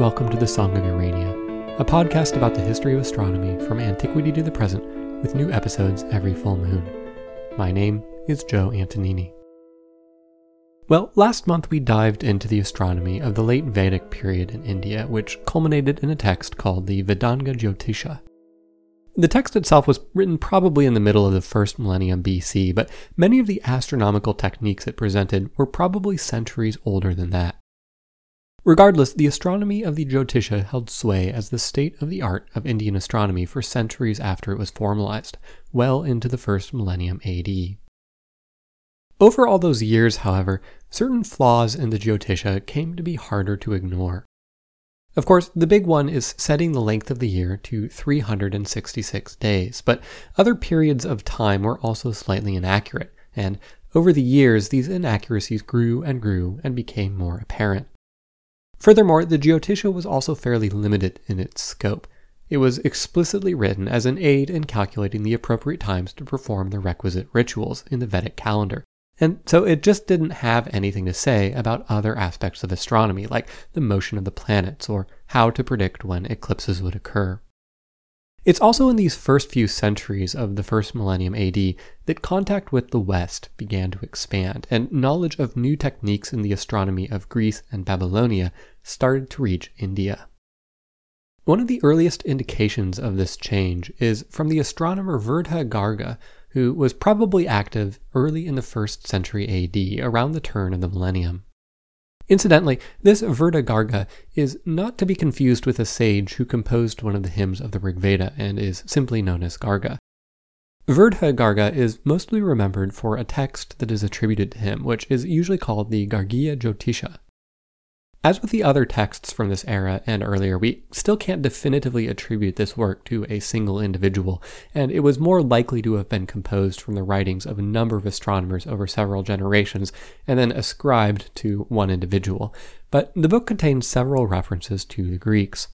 Welcome to the Song of Urania, a podcast about the history of astronomy from antiquity to the present, with new episodes every full moon. My name is Joe Antonini. Well, last month we dived into the astronomy of the late Vedic period in India, which culminated in a text called the Vedanga Jyotisha. The text itself was written probably in the middle of the first millennium BC, but many of the astronomical techniques it presented were probably centuries older than that. Regardless, the astronomy of the Jyotisha held sway as the state of the art of Indian astronomy for centuries after it was formalized, well into the first millennium AD. Over all those years, however, certain flaws in the Jyotisha came to be harder to ignore. Of course, the big one is setting the length of the year to 366 days, but other periods of time were also slightly inaccurate, and over the years these inaccuracies grew and grew and became more apparent. Furthermore, the Jyotisha was also fairly limited in its scope. It was explicitly written as an aid in calculating the appropriate times to perform the requisite rituals in the Vedic calendar. And so it just didn't have anything to say about other aspects of astronomy, like the motion of the planets or how to predict when eclipses would occur. It's also in these first few centuries of the first millennium AD that contact with the West began to expand, and knowledge of new techniques in the astronomy of Greece and Babylonia started to reach India. One of the earliest indications of this change is from the astronomer Virudha Garga, who was probably active early in the first century AD, around the turn of the millennium. Incidentally, this Virudha Garga is not to be confused with a sage who composed one of the hymns of the Rig Veda and is simply known as Garga. Virudha Garga is mostly remembered for a text that is attributed to him, which is usually called the Gargiya Jyotisha. As with the other texts from this era and earlier, we still can't definitively attribute this work to a single individual, and it was more likely to have been composed from the writings of a number of astronomers over several generations and then ascribed to one individual. But the book contains several references to the Greeks.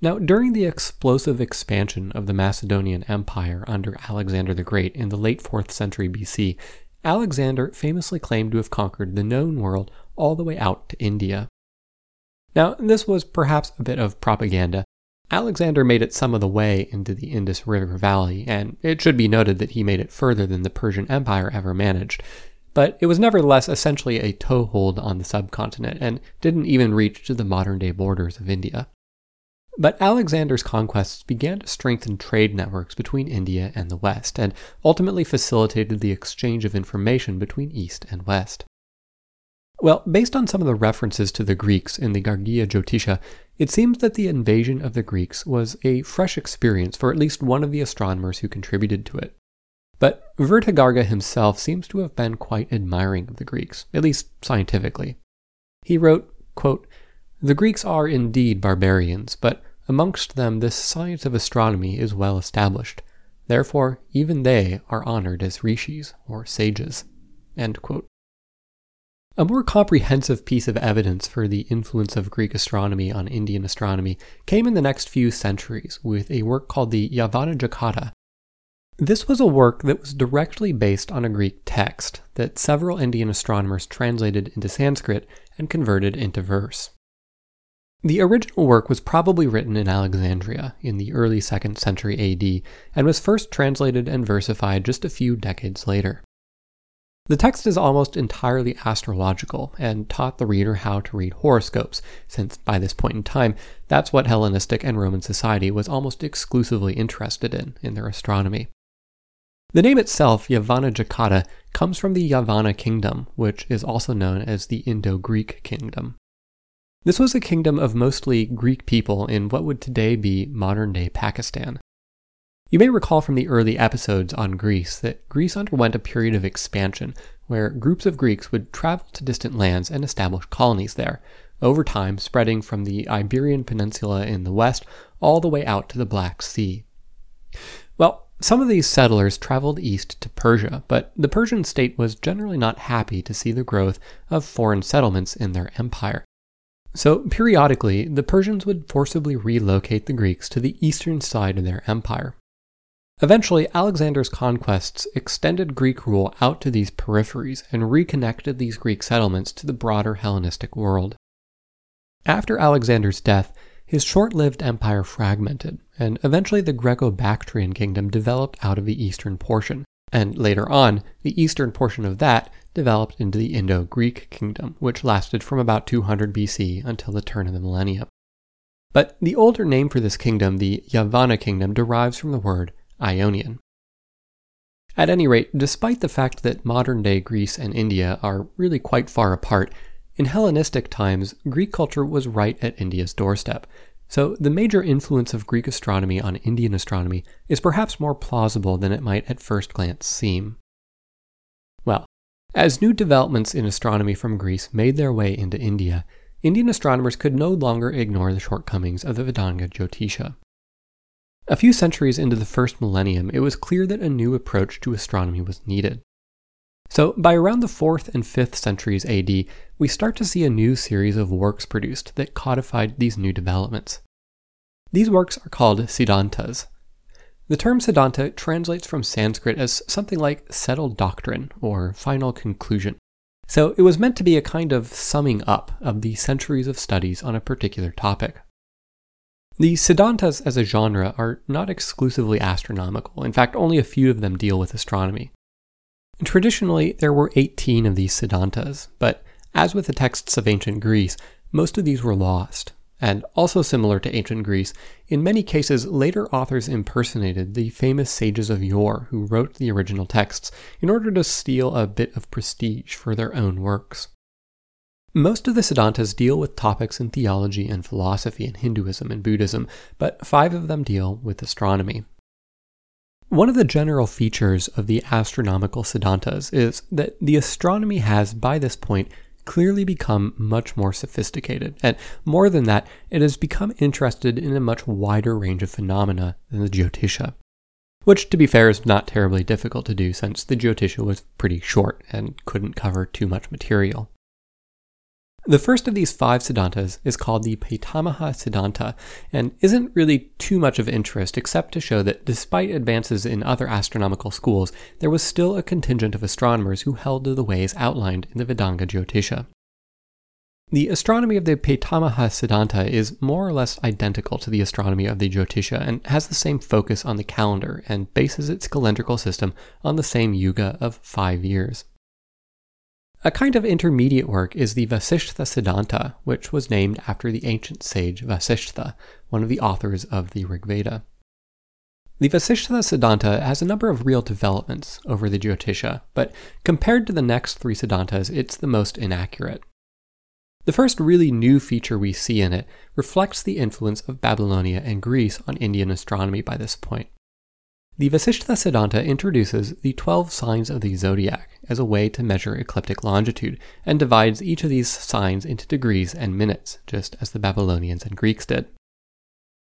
Now, during the explosive expansion of the Macedonian Empire under Alexander the Great in the late 4th century BC, Alexander famously claimed to have conquered the known world all the way out to India. Now, this was perhaps a bit of propaganda. Alexander made it some of the way into the Indus River Valley, and it should be noted that he made it further than the Persian Empire ever managed. But it was nevertheless essentially a toehold on the subcontinent and didn't even reach to the modern day borders of India. But Alexander's conquests began to strengthen trade networks between India and the West, and ultimately facilitated the exchange of information between East and West. Well, based on some of the references to the Greeks in the Gargiya Jyotisha, it seems that the invasion of the Greeks was a fresh experience for at least one of the astronomers who contributed to it. But Virudha Garga himself seems to have been quite admiring of the Greeks, at least scientifically. He wrote, quote, The Greeks are indeed barbarians, but amongst them this science of astronomy is well established. Therefore, even they are honored as rishis, or sages. A more comprehensive piece of evidence for the influence of Greek astronomy on Indian astronomy came in the next few centuries with a work called the Yavana Jataka. This was a work that was directly based on a Greek text that several Indian astronomers translated into Sanskrit and converted into verse. The original work was probably written in Alexandria in the early 2nd century AD and was first translated and versified just a few decades later. The text is almost entirely astrological and taught the reader how to read horoscopes, since by this point in time, that's what Hellenistic and Roman society was almost exclusively interested in in their astronomy. The name itself, Yavana Jataka, comes from the Yavana kingdom, which is also known as the Indo Greek kingdom. This was a kingdom of mostly Greek people in what would today be modern day Pakistan. You may recall from the early episodes on Greece that Greece underwent a period of expansion where groups of Greeks would travel to distant lands and establish colonies there, over time spreading from the Iberian Peninsula in the west all the way out to the Black Sea. Well, some of these settlers traveled east to Persia, but the Persian state was generally not happy to see the growth of foreign settlements in their empire. So, periodically, the Persians would forcibly relocate the Greeks to the eastern side of their empire, Eventually, Alexander's conquests extended Greek rule out to these peripheries and reconnected these Greek settlements to the broader Hellenistic world. after Alexander's death, his short lived empire fragmented, and eventually the Greco Bactrian kingdom developed out of the eastern portion, and later on, the eastern portion of that developed into the Indo Greek kingdom, which lasted from about 200 BC until the turn of the millennium. But the older name for this kingdom, the Yavana kingdom, derives from the word Ionian. At any rate, despite the fact that modern day Greece and India are really quite far apart, in Hellenistic times, Greek culture was right at India's doorstep, so, the major influence of Greek astronomy on Indian astronomy is perhaps more plausible than it might at first glance seem. Well, as new developments in astronomy from Greece made their way into India, Indian astronomers could no longer ignore the shortcomings of the Vedanga Jyotisha. A few centuries into the first millennium, it was clear that a new approach to astronomy was needed. So, by around the 4th and 5th centuries AD, we start to see a new series of works produced that codified these new developments. These works are called Siddhantas. The term Siddhanta translates from Sanskrit as something like settled doctrine or final conclusion. So it was meant to be a kind of summing up of the centuries of studies on a particular topic. The Siddhantas as a genre are not exclusively astronomical. In fact, only a few of them deal with astronomy. Traditionally, there were 18 of these Siddhantas, but as with the texts of ancient Greece, most of these were lost. And also similar to ancient Greece, in many cases, later authors impersonated the famous sages of yore who wrote the original texts in order to steal a bit of prestige for their own works. Most of the Siddhantas deal with topics in theology and philosophy and Hinduism and Buddhism, but five of them deal with astronomy. One of the general features of the astronomical Siddhantas is that the astronomy has, by this point, clearly become much more sophisticated. And more than that, it has become interested in a much wider range of phenomena than the Jyotisha. Which, to be fair, is not terribly difficult to do since the Jyotisha was pretty short and couldn't cover too much material. The first of these five Siddhantas is called the Pitamaha Siddhanta and isn't really too much of interest except to show that despite advances in other astronomical schools, there was still a contingent of astronomers who held to the ways outlined in the Vedanga Jyotisha. The astronomy of the Pitamaha Siddhanta is more or less identical to the astronomy of the Jyotisha and has the same focus on the calendar and bases its calendrical system on the same yuga of five years. A kind of intermediate work is the Vasishtha Siddhanta, which was named after the ancient sage Vasishtha, one of the authors of the Rig Veda. The Vasishtha Siddhanta has a number of real developments over the Jyotisha, but compared to the next three Siddhantas, it's the most inaccurate. The first really new feature we see in it reflects the influence of Babylonia and Greece on Indian astronomy by this point. The Vasishtha Siddhanta introduces the 12 signs of the zodiac as a way to measure ecliptic longitude and divides each of these signs into degrees and minutes, just as the Babylonians and Greeks did.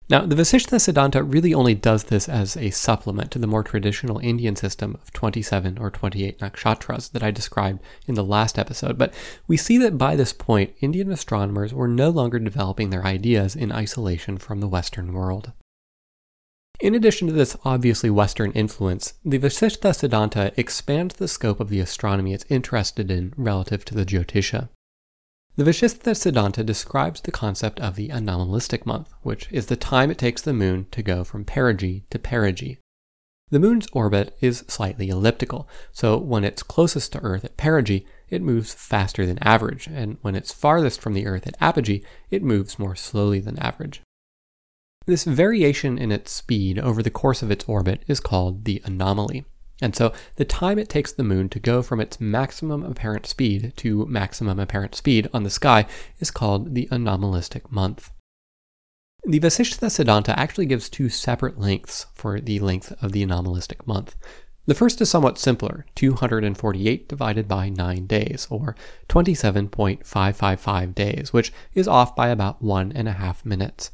Now, the Vasishtha Siddhanta really only does this as a supplement to the more traditional Indian system of 27 or 28 nakshatras that I described in the last episode, but we see that by this point, Indian astronomers were no longer developing their ideas in isolation from the Western world. In addition to this obviously Western influence, the Vasishtha Siddhanta expands the scope of the astronomy it's interested in relative to the Jyotisha. The Vasishtha Siddhanta describes the concept of the anomalistic month, which is the time it takes the moon to go from perigee to perigee. The moon's orbit is slightly elliptical, so when it's closest to Earth at perigee, it moves faster than average, and when it's farthest from the Earth at apogee, it moves more slowly than average. This variation in its speed over the course of its orbit is called the anomaly. And so the time it takes the moon to go from its maximum apparent speed to maximum apparent speed on the sky is called the anomalistic month. The Vasishtha Siddhanta actually gives two separate lengths for the length of the anomalistic month. The first is somewhat simpler 248 divided by 9 days, or 27.555 days, which is off by about one and a half minutes.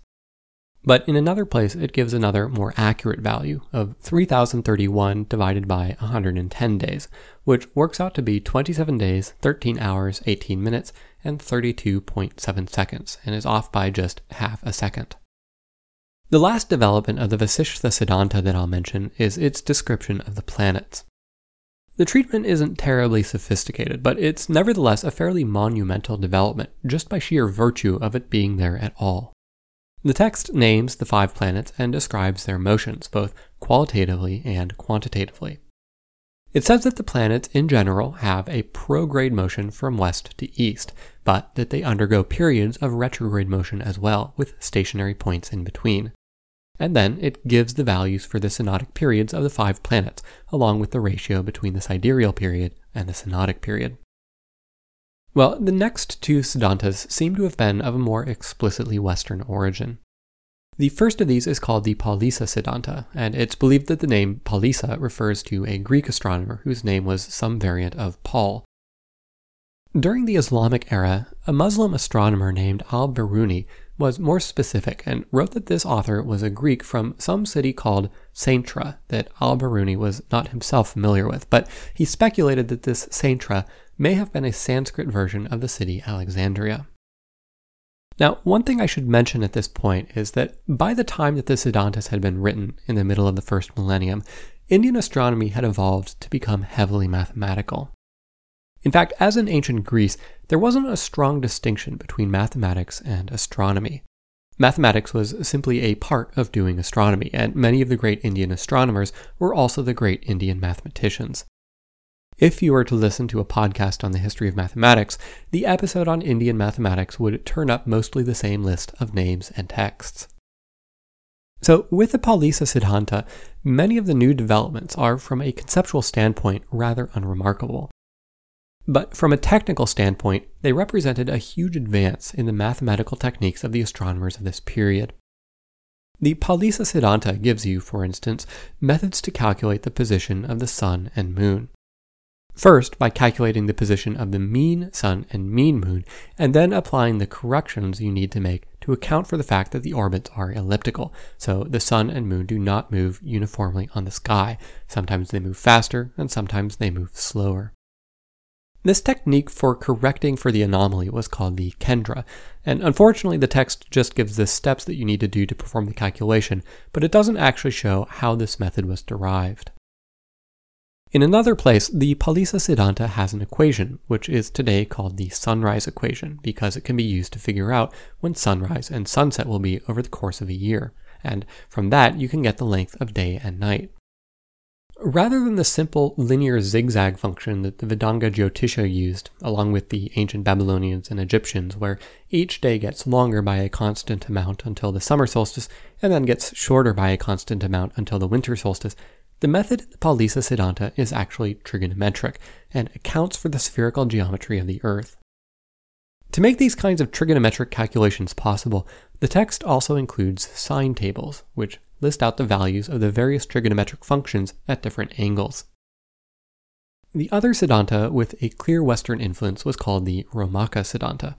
But in another place, it gives another more accurate value of 3031 divided by 110 days, which works out to be 27 days, 13 hours, 18 minutes, and 32.7 seconds, and is off by just half a second. The last development of the Vasishtha Siddhanta that I'll mention is its description of the planets. The treatment isn't terribly sophisticated, but it's nevertheless a fairly monumental development just by sheer virtue of it being there at all. The text names the five planets and describes their motions, both qualitatively and quantitatively. It says that the planets in general have a prograde motion from west to east, but that they undergo periods of retrograde motion as well, with stationary points in between and then it gives the values for the synodic periods of the five planets, along with the ratio between the sidereal period and the synodic period. Well, the next two Siddhantas seem to have been of a more explicitly Western origin. The first of these is called the Palisa Siddhanta, and it's believed that the name Palisa refers to a Greek astronomer whose name was some variant of Paul. During the Islamic era, a Muslim astronomer named Al Biruni was more specific and wrote that this author was a Greek from some city called Saintra that al-Biruni was not himself familiar with, but he speculated that this Saintra may have been a Sanskrit version of the city Alexandria. Now, one thing I should mention at this point is that by the time that the Siddhantas had been written in the middle of the first millennium, Indian astronomy had evolved to become heavily mathematical. In fact, as in ancient Greece, there wasn't a strong distinction between mathematics and astronomy. Mathematics was simply a part of doing astronomy, and many of the great Indian astronomers were also the great Indian mathematicians. If you were to listen to a podcast on the history of mathematics, the episode on Indian mathematics would turn up mostly the same list of names and texts. So, with the Palisa Siddhanta, many of the new developments are, from a conceptual standpoint, rather unremarkable. But from a technical standpoint, they represented a huge advance in the mathematical techniques of the astronomers of this period. The Palisa Siddhanta gives you, for instance, methods to calculate the position of the sun and moon. First, by calculating the position of the mean sun and mean moon, and then applying the corrections you need to make to account for the fact that the orbits are elliptical, so the sun and moon do not move uniformly on the sky. Sometimes they move faster, and sometimes they move slower. This technique for correcting for the anomaly was called the Kendra, and unfortunately the text just gives the steps that you need to do to perform the calculation, but it doesn't actually show how this method was derived. In another place, the Palisa Siddhanta has an equation, which is today called the sunrise equation, because it can be used to figure out when sunrise and sunset will be over the course of a year, and from that you can get the length of day and night. Rather than the simple linear zigzag function that the Vedanga Jyotisha used, along with the ancient Babylonians and Egyptians, where each day gets longer by a constant amount until the summer solstice, and then gets shorter by a constant amount until the winter solstice, the method in the Palisa Siddhanta is actually trigonometric and accounts for the spherical geometry of the Earth. To make these kinds of trigonometric calculations possible, the text also includes sine tables, which list out the values of the various trigonometric functions at different angles. The other Siddhanta with a clear Western influence was called the Romaka Siddhanta,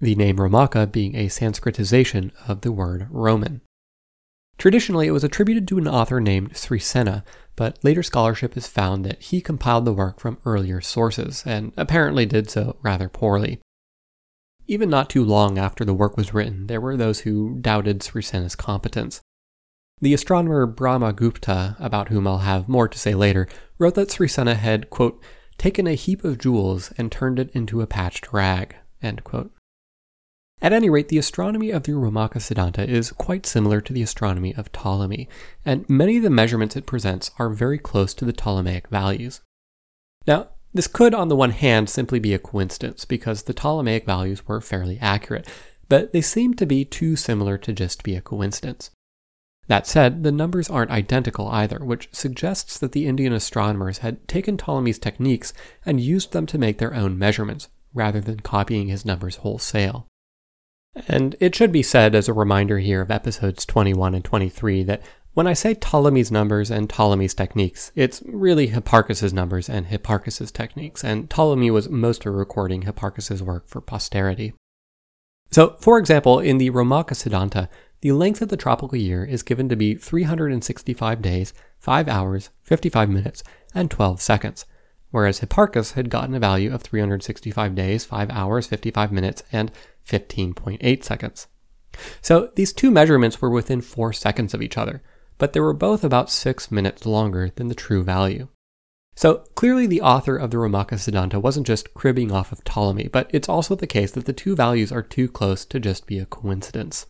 the name Romaka being a Sanskritization of the word Roman. Traditionally, it was attributed to an author named Srisena, but later scholarship has found that he compiled the work from earlier sources, and apparently did so rather poorly. Even not too long after the work was written, there were those who doubted Srisena's competence. The astronomer Brahmagupta, about whom I'll have more to say later, wrote that Srisena had, quote, taken a heap of jewels and turned it into a patched rag, end quote. At any rate, the astronomy of the Romaka Siddhanta is quite similar to the astronomy of Ptolemy, and many of the measurements it presents are very close to the Ptolemaic values. Now, this could, on the one hand, simply be a coincidence because the Ptolemaic values were fairly accurate, but they seem to be too similar to just be a coincidence. That said, the numbers aren't identical either, which suggests that the Indian astronomers had taken Ptolemy's techniques and used them to make their own measurements, rather than copying his numbers wholesale. And it should be said as a reminder here of episodes 21 and 23 that when I say Ptolemy's numbers and Ptolemy's techniques, it's really Hipparchus's numbers and Hipparchus's techniques, and Ptolemy was mostly recording Hipparchus's work for posterity. So, for example, in the Romaka Siddhanta, the length of the tropical year is given to be 365 days, 5 hours, 55 minutes, and 12 seconds, whereas Hipparchus had gotten a value of 365 days, 5 hours, 55 minutes, and 15.8 seconds. So these two measurements were within 4 seconds of each other, but they were both about 6 minutes longer than the true value. So clearly, the author of the Romaka Siddhanta wasn't just cribbing off of Ptolemy, but it's also the case that the two values are too close to just be a coincidence.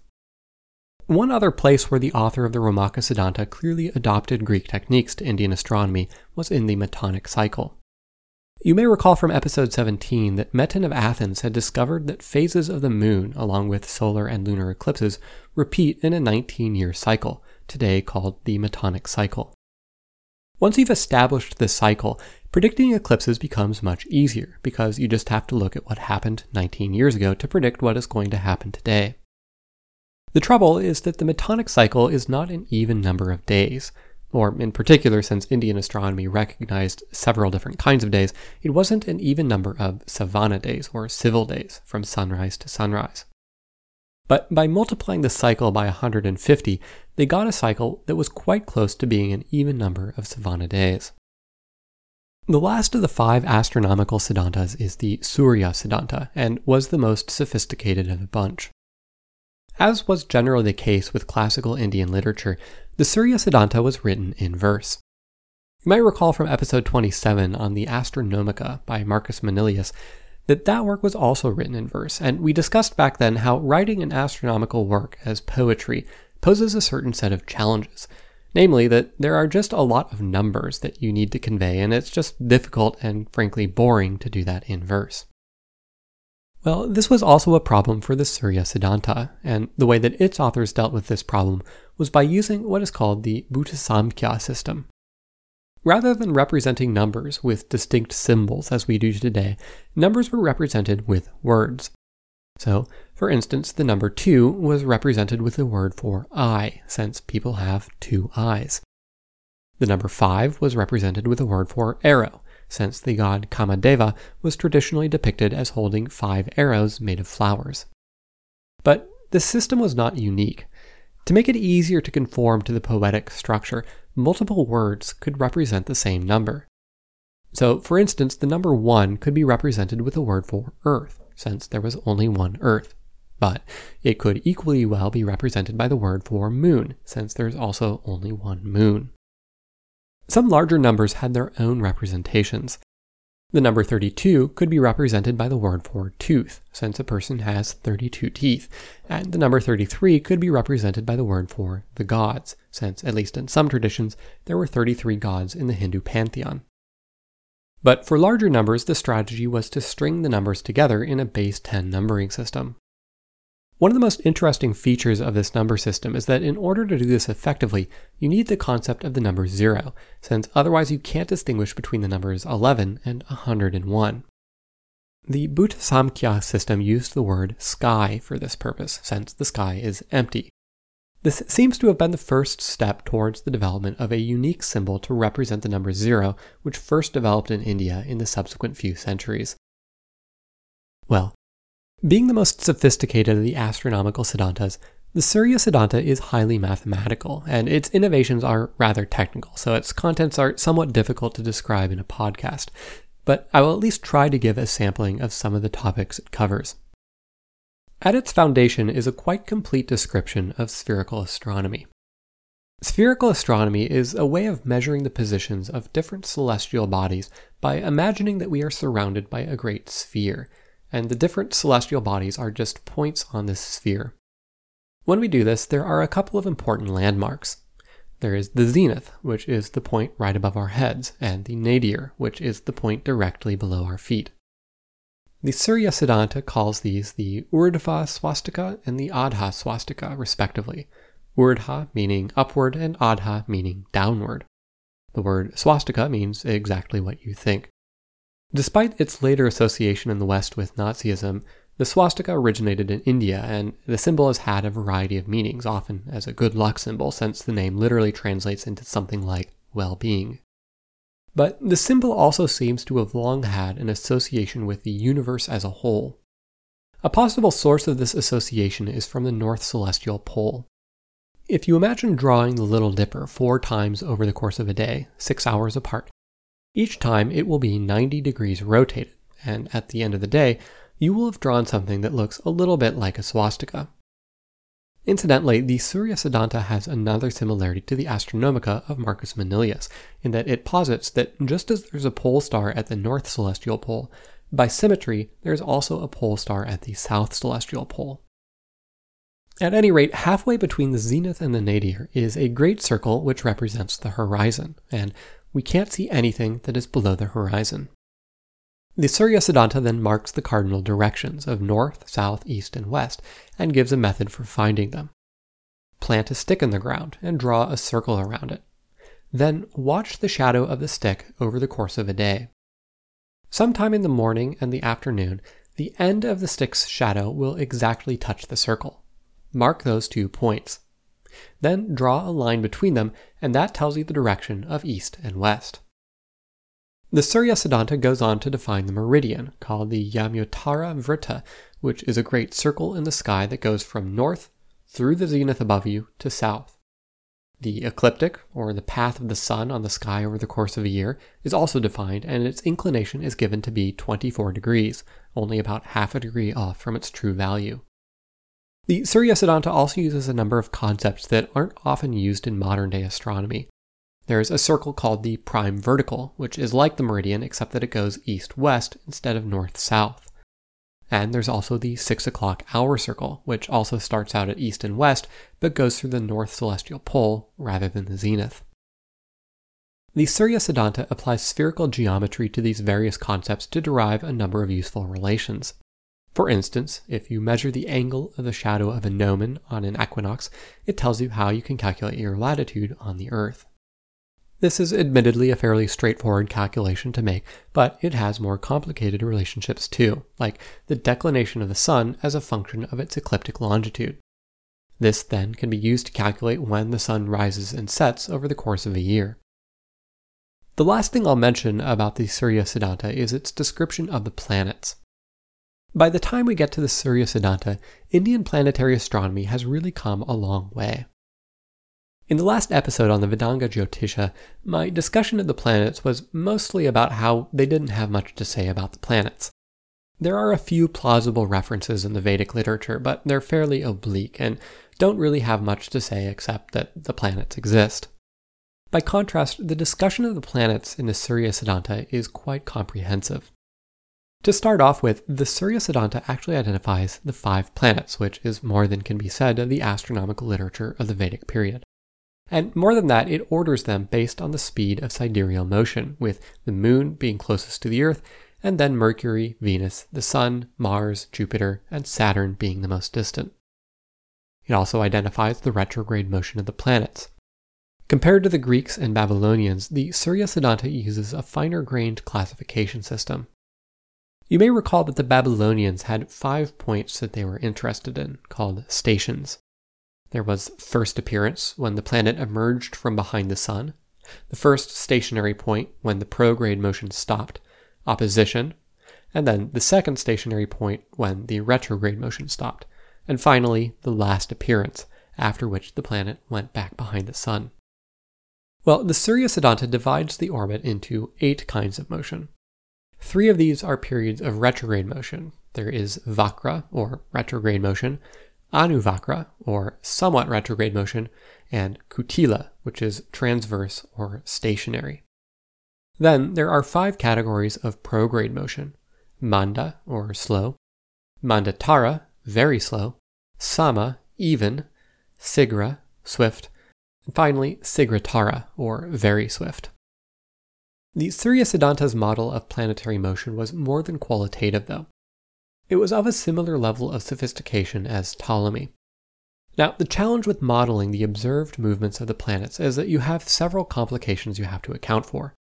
One other place where the author of the Romaka Siddhanta clearly adopted Greek techniques to Indian astronomy was in the Metonic cycle. You may recall from episode 17 that Meton of Athens had discovered that phases of the moon, along with solar and lunar eclipses, repeat in a 19 year cycle, today called the Metonic cycle. Once you've established this cycle, predicting eclipses becomes much easier because you just have to look at what happened 19 years ago to predict what is going to happen today. The trouble is that the Metonic cycle is not an even number of days, or in particular, since Indian astronomy recognized several different kinds of days, it wasn't an even number of savana days or civil days from sunrise to sunrise. But by multiplying the cycle by 150, they got a cycle that was quite close to being an even number of Savana days. The last of the five astronomical Siddhantas is the Surya Siddhanta, and was the most sophisticated of the bunch. As was generally the case with classical Indian literature, the Surya Siddhanta was written in verse. You might recall from episode 27 on the Astronomica by Marcus Manilius that that work was also written in verse, and we discussed back then how writing an astronomical work as poetry poses a certain set of challenges. Namely, that there are just a lot of numbers that you need to convey, and it's just difficult and frankly boring to do that in verse. Well, this was also a problem for the Surya Siddhanta, and the way that its authors dealt with this problem was by using what is called the Bhuta system. Rather than representing numbers with distinct symbols as we do today, numbers were represented with words. So, for instance, the number 2 was represented with the word for eye, since people have two eyes. The number 5 was represented with the word for arrow, since the god Kamadeva was traditionally depicted as holding five arrows made of flowers. But the system was not unique. To make it easier to conform to the poetic structure, multiple words could represent the same number. So, for instance, the number 1 could be represented with a word for earth, since there was only one earth. But it could equally well be represented by the word for moon, since there's also only one moon. Some larger numbers had their own representations. The number 32 could be represented by the word for tooth, since a person has 32 teeth, and the number 33 could be represented by the word for the gods, since, at least in some traditions, there were 33 gods in the Hindu pantheon. But for larger numbers, the strategy was to string the numbers together in a base 10 numbering system. One of the most interesting features of this number system is that in order to do this effectively, you need the concept of the number 0, since otherwise you can't distinguish between the numbers 11 and 101. The Bhuta system used the word sky for this purpose, since the sky is empty. This seems to have been the first step towards the development of a unique symbol to represent the number 0, which first developed in India in the subsequent few centuries. Well, being the most sophisticated of the astronomical Siddhantas, the Surya Siddhanta is highly mathematical, and its innovations are rather technical, so its contents are somewhat difficult to describe in a podcast. But I will at least try to give a sampling of some of the topics it covers. At its foundation is a quite complete description of spherical astronomy. Spherical astronomy is a way of measuring the positions of different celestial bodies by imagining that we are surrounded by a great sphere and the different celestial bodies are just points on this sphere. When we do this, there are a couple of important landmarks. There is the zenith, which is the point right above our heads, and the nadir, which is the point directly below our feet. The Surya Siddhanta calls these the Urdhva swastika and the Adha swastika, respectively. Urdhva meaning upward and Adha meaning downward. The word swastika means exactly what you think. Despite its later association in the West with Nazism, the swastika originated in India, and the symbol has had a variety of meanings, often as a good luck symbol, since the name literally translates into something like well being. But the symbol also seems to have long had an association with the universe as a whole. A possible source of this association is from the North Celestial Pole. If you imagine drawing the Little Dipper four times over the course of a day, six hours apart, each time it will be 90 degrees rotated, and at the end of the day, you will have drawn something that looks a little bit like a swastika. Incidentally, the Surya Siddhanta has another similarity to the Astronomica of Marcus Manilius, in that it posits that just as there's a pole star at the north celestial pole, by symmetry, there's also a pole star at the south celestial pole. At any rate, halfway between the zenith and the nadir is a great circle which represents the horizon, and we can't see anything that is below the horizon. The Surya Siddhanta then marks the cardinal directions of north, south, east, and west, and gives a method for finding them. Plant a stick in the ground and draw a circle around it. Then watch the shadow of the stick over the course of a day. Sometime in the morning and the afternoon, the end of the stick's shadow will exactly touch the circle. Mark those two points. Then draw a line between them, and that tells you the direction of east and west. The Surya Siddhanta goes on to define the meridian, called the Yamyotara Vritta, which is a great circle in the sky that goes from north through the zenith above you to south. The ecliptic, or the path of the sun on the sky over the course of a year, is also defined, and its inclination is given to be 24 degrees, only about half a degree off from its true value. The Surya Siddhanta also uses a number of concepts that aren't often used in modern day astronomy, there's a circle called the prime vertical, which is like the meridian except that it goes east west instead of north south. And there's also the 6 o'clock hour circle, which also starts out at east and west, but goes through the north celestial pole rather than the zenith. The Surya Siddhanta applies spherical geometry to these various concepts to derive a number of useful relations. For instance, if you measure the angle of the shadow of a gnomon on an equinox, it tells you how you can calculate your latitude on the Earth. This is admittedly a fairly straightforward calculation to make, but it has more complicated relationships too, like the declination of the sun as a function of its ecliptic longitude. This then can be used to calculate when the sun rises and sets over the course of a year. The last thing I'll mention about the Surya Siddhanta is its description of the planets. By the time we get to the Surya Siddhanta, Indian planetary astronomy has really come a long way. In the last episode on the Vedanga Jyotisha, my discussion of the planets was mostly about how they didn't have much to say about the planets. There are a few plausible references in the Vedic literature, but they're fairly oblique and don't really have much to say except that the planets exist. By contrast, the discussion of the planets in the Surya Siddhanta is quite comprehensive. To start off with, the Surya Siddhanta actually identifies the five planets, which is more than can be said of the astronomical literature of the Vedic period. And more than that, it orders them based on the speed of sidereal motion, with the moon being closest to the Earth, and then Mercury, Venus, the Sun, Mars, Jupiter, and Saturn being the most distant. It also identifies the retrograde motion of the planets. Compared to the Greeks and Babylonians, the Surya Siddhanta uses a finer grained classification system. You may recall that the Babylonians had five points that they were interested in, called stations. There was first appearance when the planet emerged from behind the sun, the first stationary point when the prograde motion stopped, opposition, and then the second stationary point when the retrograde motion stopped, and finally the last appearance, after which the planet went back behind the sun. Well, the Surya Siddhanta divides the orbit into eight kinds of motion. Three of these are periods of retrograde motion. There is Vakra, or retrograde motion, Anuvakra, or somewhat retrograde motion, and Kutila, which is transverse or stationary. Then there are five categories of prograde motion Manda, or slow, Mandatara, very slow, Sama, even, Sigra, swift, and finally Sigratara, or very swift. The Surya model of planetary motion was more than qualitative, though. It was of a similar level of sophistication as Ptolemy. Now, the challenge with modeling the observed movements of the planets is that you have several complications you have to account for.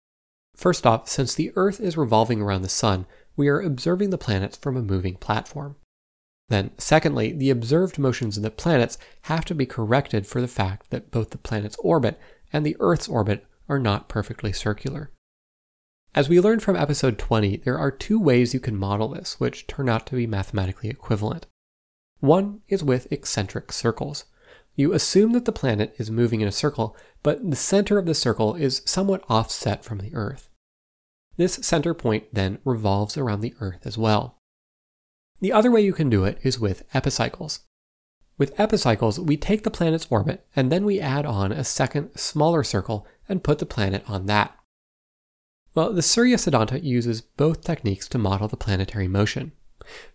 First off, since the Earth is revolving around the Sun, we are observing the planets from a moving platform. Then, secondly, the observed motions of the planets have to be corrected for the fact that both the planet's orbit and the Earth's orbit are not perfectly circular. As we learned from episode 20, there are two ways you can model this, which turn out to be mathematically equivalent. One is with eccentric circles. You assume that the planet is moving in a circle, but the center of the circle is somewhat offset from the Earth. This center point then revolves around the Earth as well. The other way you can do it is with epicycles. With epicycles, we take the planet's orbit and then we add on a second, smaller circle and put the planet on that. Well, the Surya Siddhanta uses both techniques to model the planetary motion.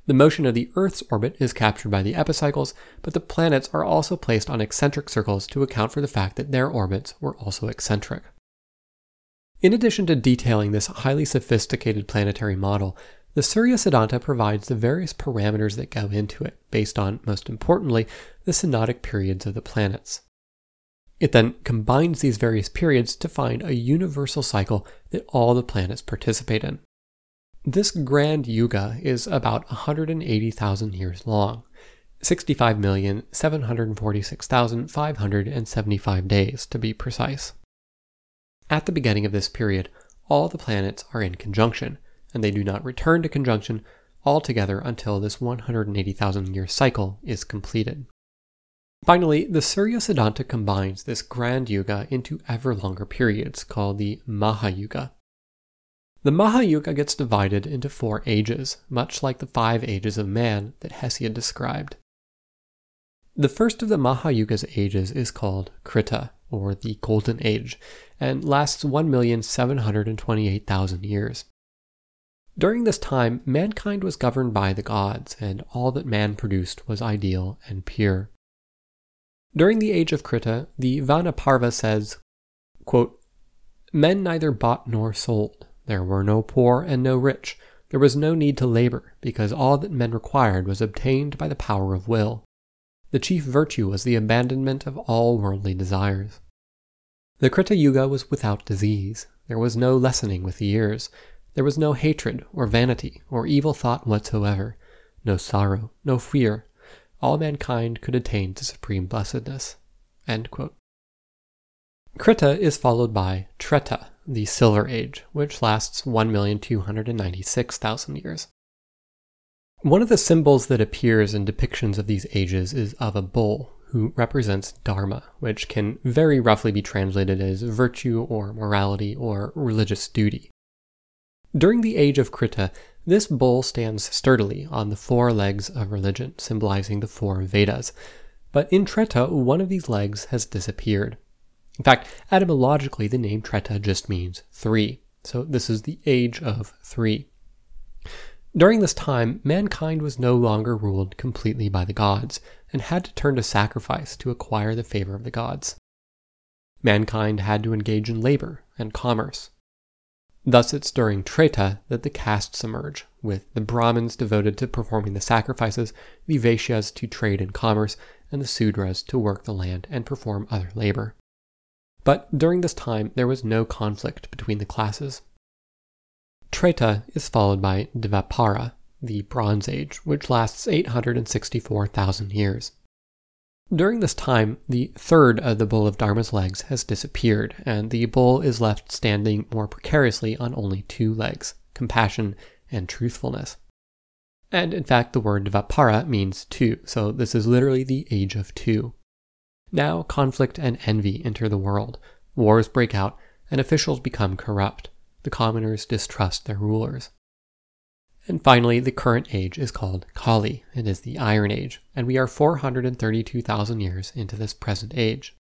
The motion of the Earth's orbit is captured by the epicycles, but the planets are also placed on eccentric circles to account for the fact that their orbits were also eccentric. In addition to detailing this highly sophisticated planetary model, the Surya Siddhanta provides the various parameters that go into it, based on, most importantly, the synodic periods of the planets. It then combines these various periods to find a universal cycle that all the planets participate in. This grand yuga is about 180,000 years long, 65,746,575 days to be precise. At the beginning of this period, all the planets are in conjunction, and they do not return to conjunction altogether until this 180,000 year cycle is completed. Finally, the Surya Siddhanta combines this grand yuga into ever longer periods called the Mahayuga. The Mahayuga gets divided into four ages, much like the five ages of man that Hesiod described. The first of the Mahayuga's ages is called Krita, or the Golden Age, and lasts 1,728,000 years. During this time, mankind was governed by the gods, and all that man produced was ideal and pure. During the age of Krita, the Vanaparva says, quote, Men neither bought nor sold. There were no poor and no rich. There was no need to labor, because all that men required was obtained by the power of will. The chief virtue was the abandonment of all worldly desires. The Krita Yuga was without disease. There was no lessening with the years. There was no hatred or vanity or evil thought whatsoever, no sorrow, no fear. All mankind could attain to supreme blessedness. Krita is followed by Treta, the Silver Age, which lasts 1,296,000 years. One of the symbols that appears in depictions of these ages is of a bull, who represents Dharma, which can very roughly be translated as virtue or morality or religious duty. During the age of Krita, this bull stands sturdily on the four legs of religion, symbolizing the four Vedas. But in Treta, one of these legs has disappeared. In fact, etymologically, the name Treta just means three. So this is the age of three. During this time, mankind was no longer ruled completely by the gods and had to turn to sacrifice to acquire the favor of the gods. Mankind had to engage in labor and commerce, Thus, it's during Treta that the castes emerge, with the Brahmins devoted to performing the sacrifices, the Vaishyas to trade and commerce, and the Sudras to work the land and perform other labor. But during this time, there was no conflict between the classes. Treta is followed by Dvapara, the Bronze Age, which lasts 864,000 years. During this time, the third of the bull of Dharma's legs has disappeared, and the bull is left standing more precariously on only two legs compassion and truthfulness. And in fact, the word Dvapara means two, so this is literally the age of two. Now, conflict and envy enter the world, wars break out, and officials become corrupt. The commoners distrust their rulers. And finally, the current age is called Kali. It is the Iron Age, and we are 432,000 years into this present age.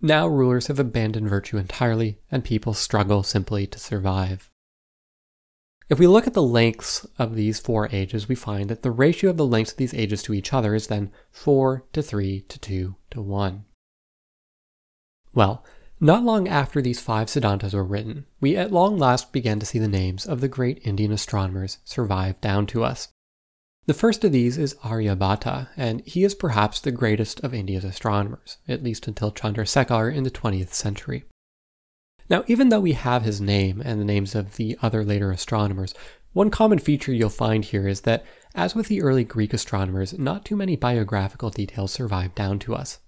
Now rulers have abandoned virtue entirely, and people struggle simply to survive. If we look at the lengths of these four ages, we find that the ratio of the lengths of these ages to each other is then 4 to 3 to 2 to 1. Well, not long after these five Siddhantas were written, we at long last began to see the names of the great Indian astronomers survive down to us. The first of these is Aryabhata, and he is perhaps the greatest of India's astronomers, at least until Chandrasekhar in the 20th century. Now, even though we have his name and the names of the other later astronomers, one common feature you'll find here is that, as with the early Greek astronomers, not too many biographical details survive down to us.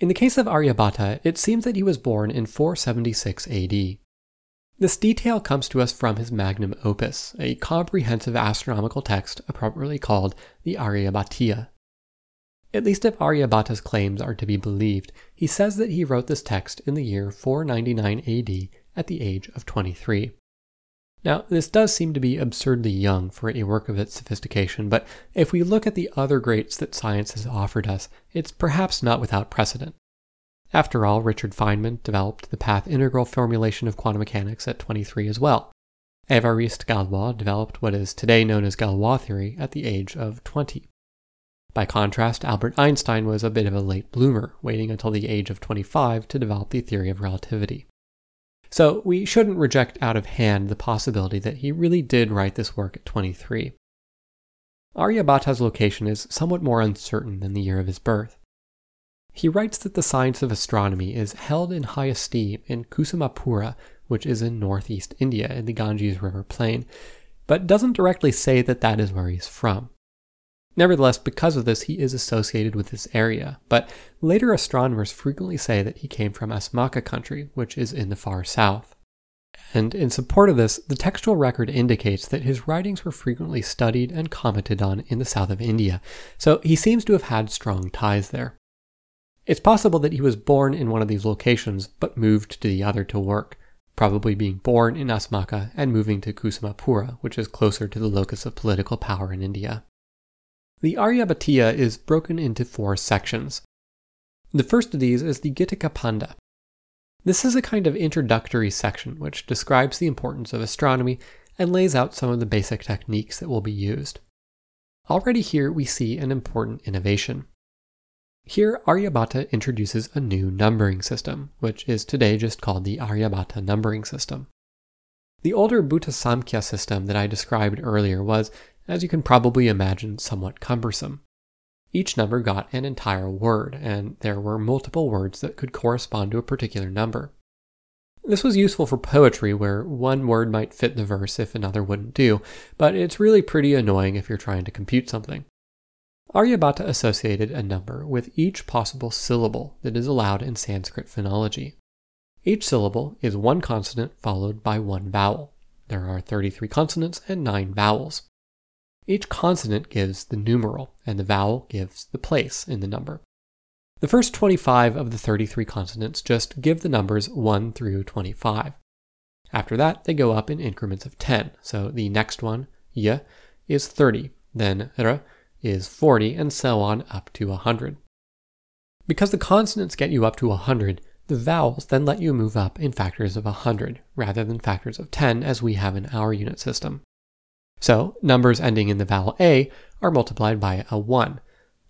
In the case of Aryabhata, it seems that he was born in 476 AD. This detail comes to us from his magnum opus, a comprehensive astronomical text appropriately called the Aryabhatiya. At least if Aryabhata's claims are to be believed, he says that he wrote this text in the year 499 AD at the age of 23. Now, this does seem to be absurdly young for a work of its sophistication, but if we look at the other greats that science has offered us, it's perhaps not without precedent. After all, Richard Feynman developed the path integral formulation of quantum mechanics at 23 as well. Évariste Galois developed what is today known as Galois theory at the age of 20. By contrast, Albert Einstein was a bit of a late bloomer, waiting until the age of 25 to develop the theory of relativity. So we shouldn't reject out of hand the possibility that he really did write this work at 23. Aryabhata's location is somewhat more uncertain than the year of his birth. He writes that the science of astronomy is held in high esteem in Kusumapura, which is in northeast India in the Ganges River plain, but doesn't directly say that that is where he's from. Nevertheless, because of this, he is associated with this area, but later astronomers frequently say that he came from Asmaka country, which is in the far south. And in support of this, the textual record indicates that his writings were frequently studied and commented on in the south of India, so he seems to have had strong ties there. It's possible that he was born in one of these locations, but moved to the other to work, probably being born in Asmaka and moving to Kusumapura, which is closer to the locus of political power in India. The Aryabhatiya is broken into four sections. The first of these is the Gitikapada. This is a kind of introductory section which describes the importance of astronomy and lays out some of the basic techniques that will be used. Already here we see an important innovation. Here, Aryabhata introduces a new numbering system, which is today just called the Aryabhata numbering system. The older Bhuta Samkhya system that I described earlier was as you can probably imagine, somewhat cumbersome. Each number got an entire word, and there were multiple words that could correspond to a particular number. This was useful for poetry where one word might fit the verse if another wouldn't do, but it's really pretty annoying if you're trying to compute something. Aryabhata associated a number with each possible syllable that is allowed in Sanskrit phonology. Each syllable is one consonant followed by one vowel. There are 33 consonants and 9 vowels. Each consonant gives the numeral, and the vowel gives the place in the number. The first 25 of the 33 consonants just give the numbers 1 through 25. After that, they go up in increments of 10. So the next one, y, is 30, then r is 40, and so on up to 100. Because the consonants get you up to 100, the vowels then let you move up in factors of 100 rather than factors of 10 as we have in our unit system. So numbers ending in the vowel A are multiplied by a 1.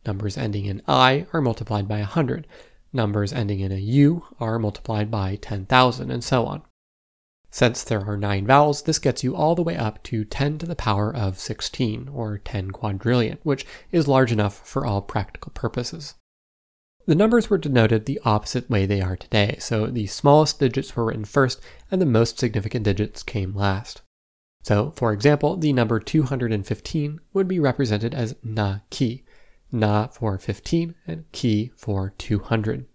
Numbers ending in I are multiplied by 100. Numbers ending in a U are multiplied by 10,000, and so on. Since there are 9 vowels, this gets you all the way up to 10 to the power of 16, or 10 quadrillion, which is large enough for all practical purposes. The numbers were denoted the opposite way they are today, so the smallest digits were written first and the most significant digits came last. So, for example, the number 215 would be represented as na ki, na for 15 and ki for 200.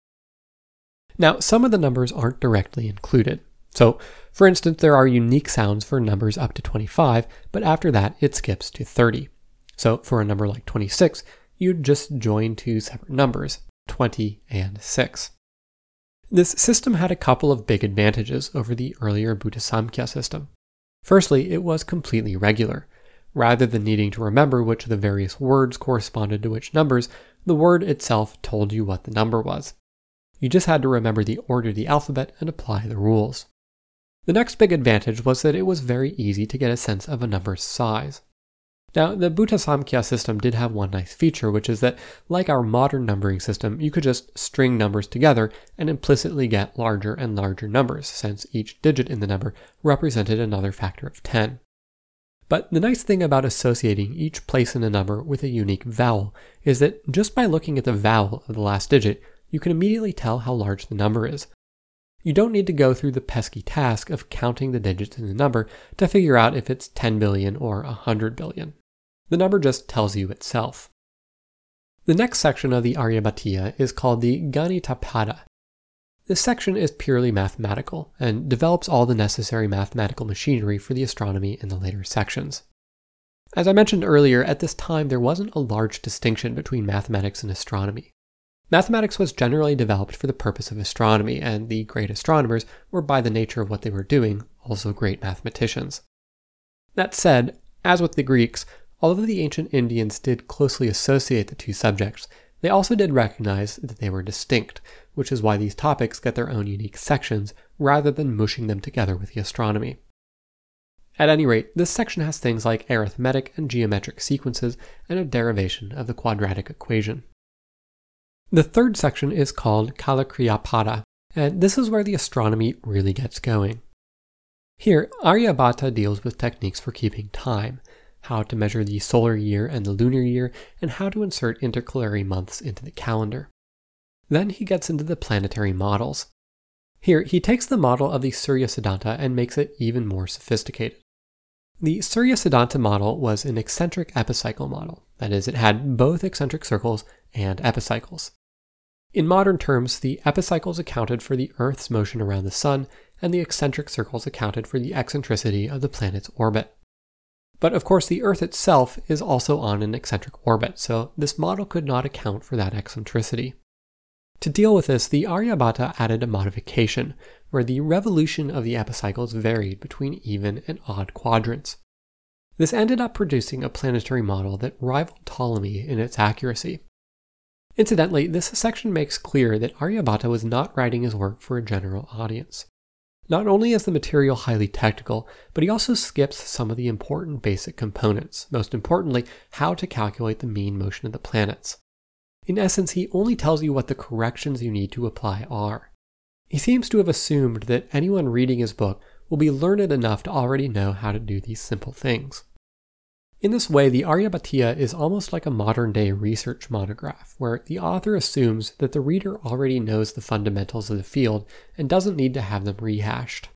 Now, some of the numbers aren't directly included. So, for instance, there are unique sounds for numbers up to 25, but after that it skips to 30. So, for a number like 26, you'd just join two separate numbers, 20 and 6. This system had a couple of big advantages over the earlier Bhuta Samkhya system. Firstly, it was completely regular. Rather than needing to remember which of the various words corresponded to which numbers, the word itself told you what the number was. You just had to remember the order of the alphabet and apply the rules. The next big advantage was that it was very easy to get a sense of a number's size. Now, the Bhuta Samkhya system did have one nice feature, which is that, like our modern numbering system, you could just string numbers together and implicitly get larger and larger numbers, since each digit in the number represented another factor of 10. But the nice thing about associating each place in a number with a unique vowel is that just by looking at the vowel of the last digit, you can immediately tell how large the number is. You don't need to go through the pesky task of counting the digits in the number to figure out if it's 10 billion or 100 billion. The number just tells you itself. The next section of the Aryabhatiya is called the Ganitapada. This section is purely mathematical and develops all the necessary mathematical machinery for the astronomy in the later sections. As I mentioned earlier, at this time there wasn't a large distinction between mathematics and astronomy. Mathematics was generally developed for the purpose of astronomy, and the great astronomers were, by the nature of what they were doing, also great mathematicians. That said, as with the Greeks, although the ancient Indians did closely associate the two subjects, they also did recognize that they were distinct, which is why these topics get their own unique sections rather than mushing them together with the astronomy. At any rate, this section has things like arithmetic and geometric sequences and a derivation of the quadratic equation. The third section is called Kalakriyāpada, and this is where the astronomy really gets going. Here, Aryabhata deals with techniques for keeping time, how to measure the solar year and the lunar year, and how to insert intercalary months into the calendar. Then he gets into the planetary models. Here, he takes the model of the Surya Siddhanta and makes it even more sophisticated. The Surya Siddhanta model was an eccentric epicycle model. That is, it had both eccentric circles and epicycles. In modern terms, the epicycles accounted for the Earth's motion around the Sun, and the eccentric circles accounted for the eccentricity of the planet's orbit. But of course, the Earth itself is also on an eccentric orbit, so this model could not account for that eccentricity. To deal with this, the Aryabhata added a modification, where the revolution of the epicycles varied between even and odd quadrants. This ended up producing a planetary model that rivaled Ptolemy in its accuracy. Incidentally, this section makes clear that Aryabhata was not writing his work for a general audience. Not only is the material highly technical, but he also skips some of the important basic components, most importantly, how to calculate the mean motion of the planets. In essence, he only tells you what the corrections you need to apply are. He seems to have assumed that anyone reading his book will be learned enough to already know how to do these simple things. In this way, the Aryabhatiya is almost like a modern day research monograph, where the author assumes that the reader already knows the fundamentals of the field and doesn't need to have them rehashed.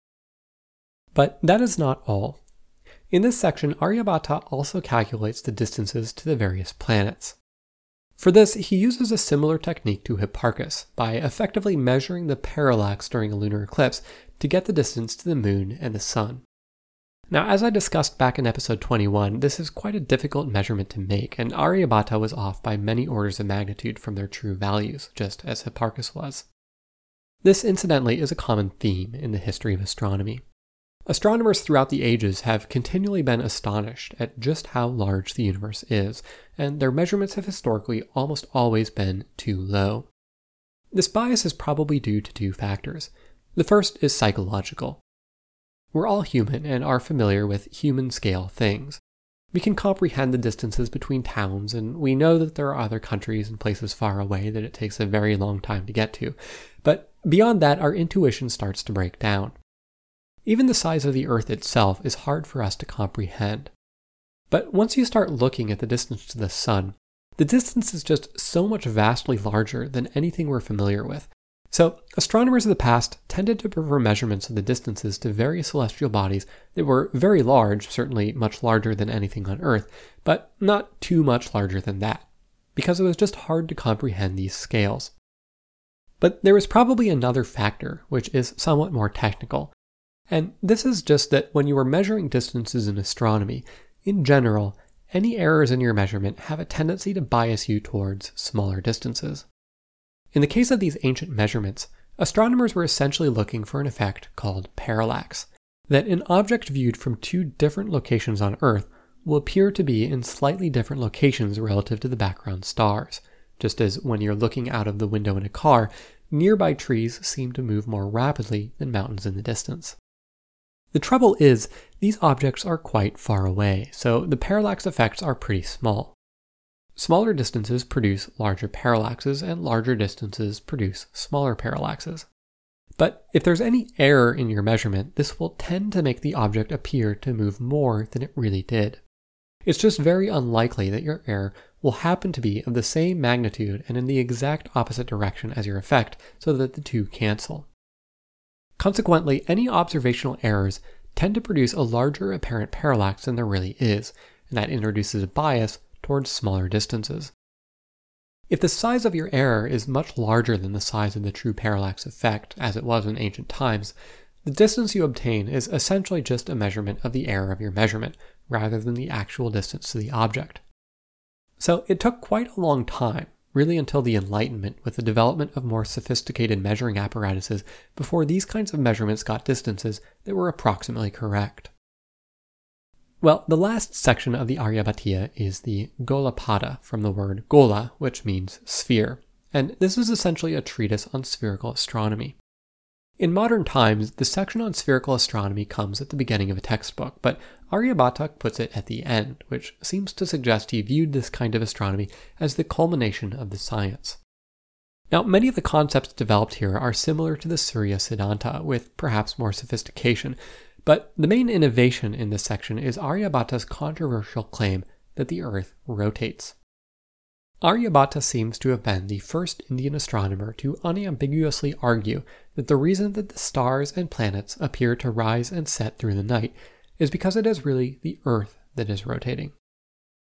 But that is not all. In this section, Aryabhata also calculates the distances to the various planets. For this, he uses a similar technique to Hipparchus by effectively measuring the parallax during a lunar eclipse to get the distance to the moon and the sun. Now, as I discussed back in episode 21, this is quite a difficult measurement to make, and Aryabhata was off by many orders of magnitude from their true values, just as Hipparchus was. This, incidentally, is a common theme in the history of astronomy. Astronomers throughout the ages have continually been astonished at just how large the universe is, and their measurements have historically almost always been too low. This bias is probably due to two factors. The first is psychological. We're all human and are familiar with human scale things. We can comprehend the distances between towns, and we know that there are other countries and places far away that it takes a very long time to get to. But beyond that, our intuition starts to break down. Even the size of the Earth itself is hard for us to comprehend. But once you start looking at the distance to the Sun, the distance is just so much vastly larger than anything we're familiar with. So, astronomers of the past tended to prefer measurements of the distances to various celestial bodies that were very large, certainly much larger than anything on Earth, but not too much larger than that, because it was just hard to comprehend these scales. But there is probably another factor, which is somewhat more technical, and this is just that when you are measuring distances in astronomy, in general, any errors in your measurement have a tendency to bias you towards smaller distances. In the case of these ancient measurements, astronomers were essentially looking for an effect called parallax, that an object viewed from two different locations on Earth will appear to be in slightly different locations relative to the background stars, just as when you're looking out of the window in a car, nearby trees seem to move more rapidly than mountains in the distance. The trouble is, these objects are quite far away, so the parallax effects are pretty small. Smaller distances produce larger parallaxes, and larger distances produce smaller parallaxes. But if there's any error in your measurement, this will tend to make the object appear to move more than it really did. It's just very unlikely that your error will happen to be of the same magnitude and in the exact opposite direction as your effect, so that the two cancel. Consequently, any observational errors tend to produce a larger apparent parallax than there really is, and that introduces a bias towards smaller distances. If the size of your error is much larger than the size of the true parallax effect, as it was in ancient times, the distance you obtain is essentially just a measurement of the error of your measurement, rather than the actual distance to the object. So it took quite a long time really until the Enlightenment with the development of more sophisticated measuring apparatuses before these kinds of measurements got distances that were approximately correct. Well, the last section of the Aryabhatiya is the Golapada from the word Gola, which means sphere, and this is essentially a treatise on spherical astronomy. In modern times, the section on spherical astronomy comes at the beginning of a textbook, but Aryabhata puts it at the end, which seems to suggest he viewed this kind of astronomy as the culmination of the science. Now, many of the concepts developed here are similar to the Surya Siddhanta, with perhaps more sophistication, but the main innovation in this section is Aryabhata's controversial claim that the Earth rotates. Aryabhata seems to have been the first Indian astronomer to unambiguously argue that the reason that the stars and planets appear to rise and set through the night is because it is really the Earth that is rotating.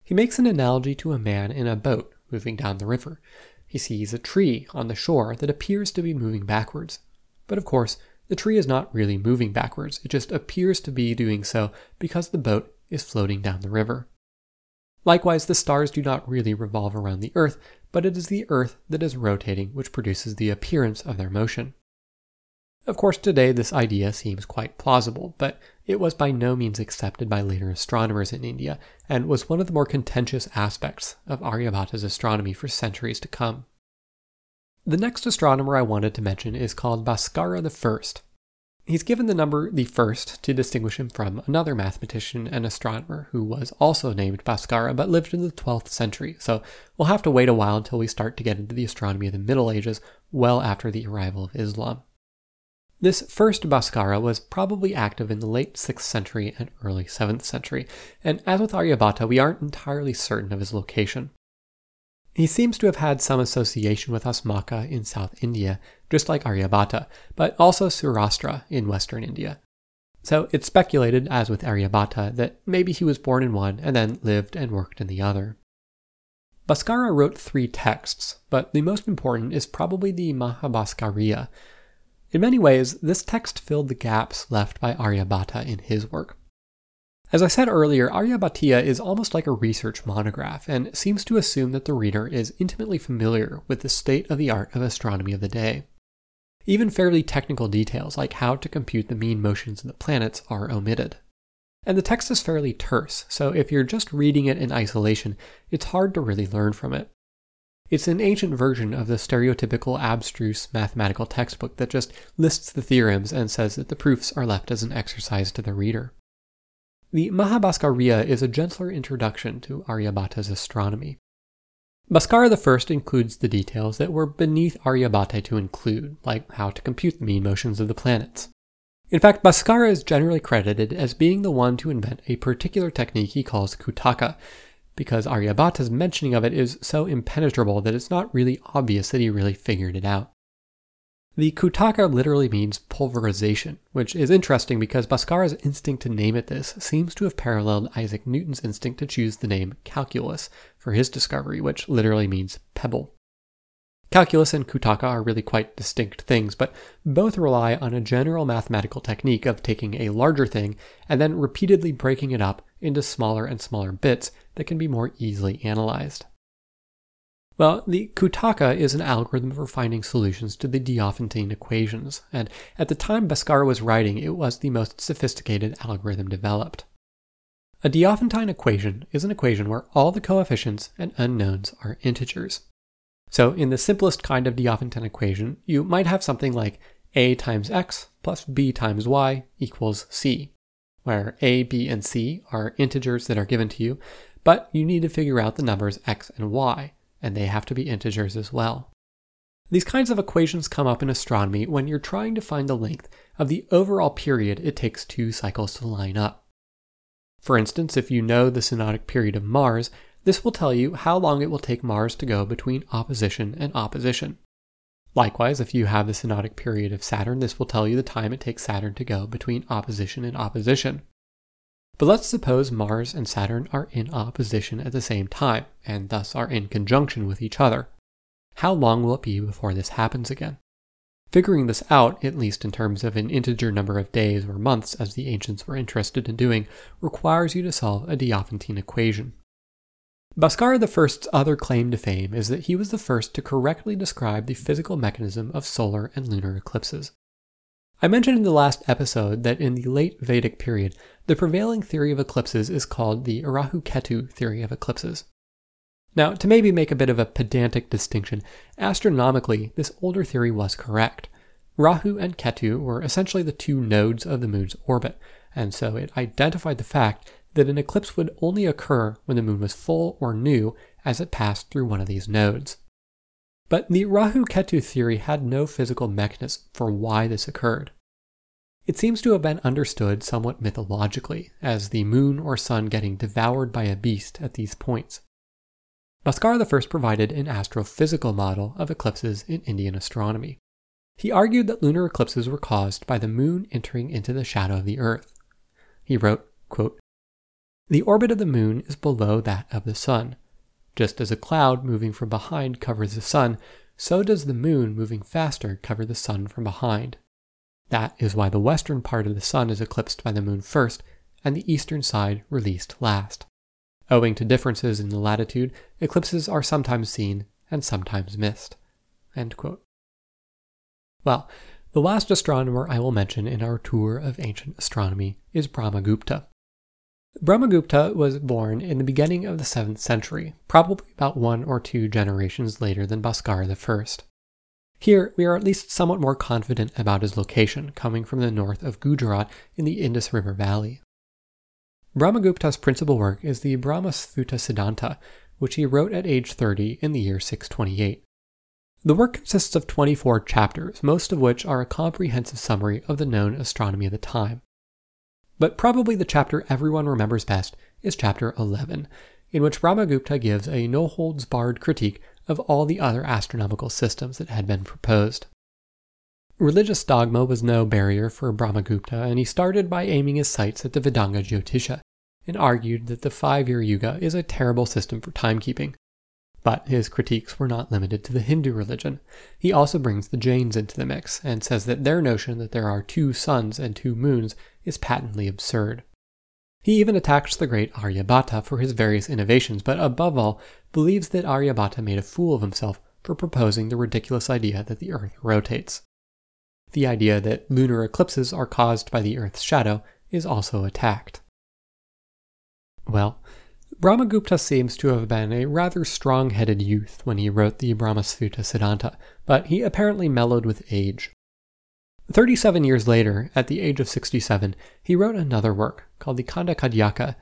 He makes an analogy to a man in a boat moving down the river. He sees a tree on the shore that appears to be moving backwards. But of course, the tree is not really moving backwards, it just appears to be doing so because the boat is floating down the river. Likewise, the stars do not really revolve around the Earth, but it is the Earth that is rotating which produces the appearance of their motion. Of course, today this idea seems quite plausible, but it was by no means accepted by later astronomers in India and was one of the more contentious aspects of Aryabhata's astronomy for centuries to come. The next astronomer I wanted to mention is called Bhaskara I, He's given the number the first to distinguish him from another mathematician and astronomer who was also named Bhaskara but lived in the 12th century, so we'll have to wait a while until we start to get into the astronomy of the Middle Ages, well after the arrival of Islam. This first Bhaskara was probably active in the late 6th century and early 7th century, and as with Aryabhata, we aren't entirely certain of his location. He seems to have had some association with Asmaka in South India, just like Aryabhata, but also Saurashtra in Western India. So it's speculated, as with Aryabhata, that maybe he was born in one and then lived and worked in the other. Bhaskara wrote three texts, but the most important is probably the Mahabhaskariya. In many ways, this text filled the gaps left by Aryabhata in his work. As I said earlier, Aryabhatiya is almost like a research monograph and seems to assume that the reader is intimately familiar with the state of the art of astronomy of the day. Even fairly technical details like how to compute the mean motions of the planets are omitted. And the text is fairly terse, so if you're just reading it in isolation, it's hard to really learn from it. It's an ancient version of the stereotypical abstruse mathematical textbook that just lists the theorems and says that the proofs are left as an exercise to the reader. The Mahabhaskariya is a gentler introduction to Aryabhata's astronomy. Bhaskara I includes the details that were beneath Aryabhata to include, like how to compute the mean motions of the planets. In fact, Bhaskara is generally credited as being the one to invent a particular technique he calls Kuttaka, because Aryabhata's mentioning of it is so impenetrable that it's not really obvious that he really figured it out. The Kuttaka literally means pulverization, which is interesting because Bhaskara's instinct to name it this seems to have paralleled Isaac Newton's instinct to choose the name calculus for his discovery, which literally means pebble. Calculus and Kuttaka are really quite distinct things, but both rely on a general mathematical technique of taking a larger thing and then repeatedly breaking it up into smaller and smaller bits that can be more easily analyzed. Well, the Kuttaka is an algorithm for finding solutions to the Diophantine equations, and at the time Bhaskara was writing, it was the most sophisticated algorithm developed. A Diophantine equation is an equation where all the coefficients and unknowns are integers. So, in the simplest kind of Diophantine equation, you might have something like a times x plus b times y equals c, where a, b, and c are integers that are given to you, but you need to figure out the numbers x and y and they have to be integers as well. These kinds of equations come up in astronomy when you're trying to find the length of the overall period it takes two cycles to line up. For instance, if you know the synodic period of Mars, this will tell you how long it will take Mars to go between opposition and opposition. Likewise, if you have the synodic period of Saturn, this will tell you the time it takes Saturn to go between opposition and opposition. But let's suppose Mars and Saturn are in opposition at the same time, and thus are in conjunction with each other. How long will it be before this happens again? Figuring this out, at least in terms of an integer number of days or months as the ancients were interested in doing, requires you to solve a Diophantine equation. Bhaskara I's other claim to fame is that he was the first to correctly describe the physical mechanism of solar and lunar eclipses. I mentioned in the last episode that in the late Vedic period, the prevailing theory of eclipses is called the Rahu Ketu theory of eclipses. Now, to maybe make a bit of a pedantic distinction, astronomically, this older theory was correct. Rahu and Ketu were essentially the two nodes of the moon's orbit, and so it identified the fact that an eclipse would only occur when the moon was full or new as it passed through one of these nodes. But the Rahu Ketu theory had no physical mechanism for why this occurred. It seems to have been understood somewhat mythologically, as the moon or sun getting devoured by a beast at these points. Bhaskara I provided an astrophysical model of eclipses in Indian astronomy. He argued that lunar eclipses were caused by the moon entering into the shadow of the earth. He wrote, quote, The orbit of the moon is below that of the sun. Just as a cloud moving from behind covers the sun, so does the moon moving faster cover the sun from behind. That is why the western part of the sun is eclipsed by the moon first and the eastern side released last. Owing to differences in the latitude, eclipses are sometimes seen and sometimes missed. Well, the last astronomer I will mention in our tour of ancient astronomy is Brahmagupta. Brahmagupta was born in the beginning of the 7th century, probably about one or two generations later than Bhaskara I. Here, we are at least somewhat more confident about his location, coming from the north of Gujarat in the Indus River Valley. Brahmagupta's principal work is the Brahmasphuta Siddhanta, which he wrote at age 30 in the year 628. The work consists of 24 chapters, most of which are a comprehensive summary of the known astronomy of the time. But probably the chapter everyone remembers best is chapter 11, in which Brahmagupta gives a no holds barred critique of all the other astronomical systems that had been proposed. Religious dogma was no barrier for Brahmagupta, and he started by aiming his sights at the Vedanga Jyotisha, and argued that the five year yuga is a terrible system for timekeeping, but his critiques were not limited to the Hindu religion. He also brings the Jains into the mix and says that their notion that there are two suns and two moons is patently absurd. He even attacks the great Aryabhata for his various innovations, but above all, believes that Aryabhata made a fool of himself for proposing the ridiculous idea that the Earth rotates. The idea that lunar eclipses are caused by the Earth's shadow is also attacked. Well, Brahmagupta seems to have been a rather strong headed youth when he wrote the Brahmasphuta Siddhanta, but he apparently mellowed with age. 37 years later, at the age of 67, he wrote another work called the Khanda Khadyaka.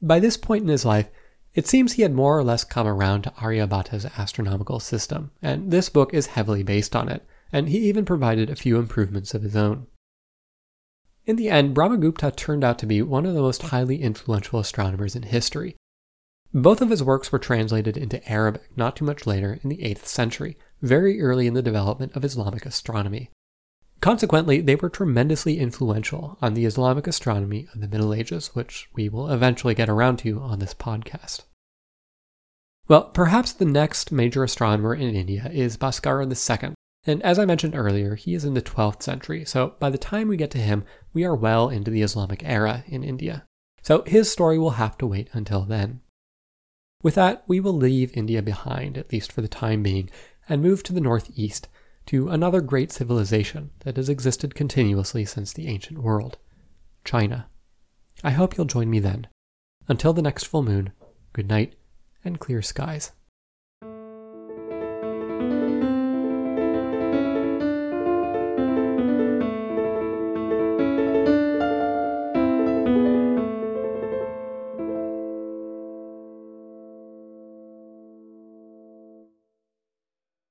By this point in his life, it seems he had more or less come around to Aryabhata's astronomical system, and this book is heavily based on it, and he even provided a few improvements of his own. In the end, Brahmagupta turned out to be one of the most highly influential astronomers in history, both of his works were translated into Arabic not too much later in the 8th century, very early in the development of Islamic astronomy. Consequently, they were tremendously influential on the Islamic astronomy of the Middle Ages, which we will eventually get around to on this podcast. Well, perhaps the next major astronomer in India is Bhaskara II, and as I mentioned earlier, he is in the 12th century, so by the time we get to him, we are well into the Islamic era in India. So his story will have to wait until then. With that, we will leave India behind, at least for the time being, and move to the northeast, to another great civilization that has existed continuously since the ancient world China. I hope you'll join me then. Until the next full moon, good night and clear skies.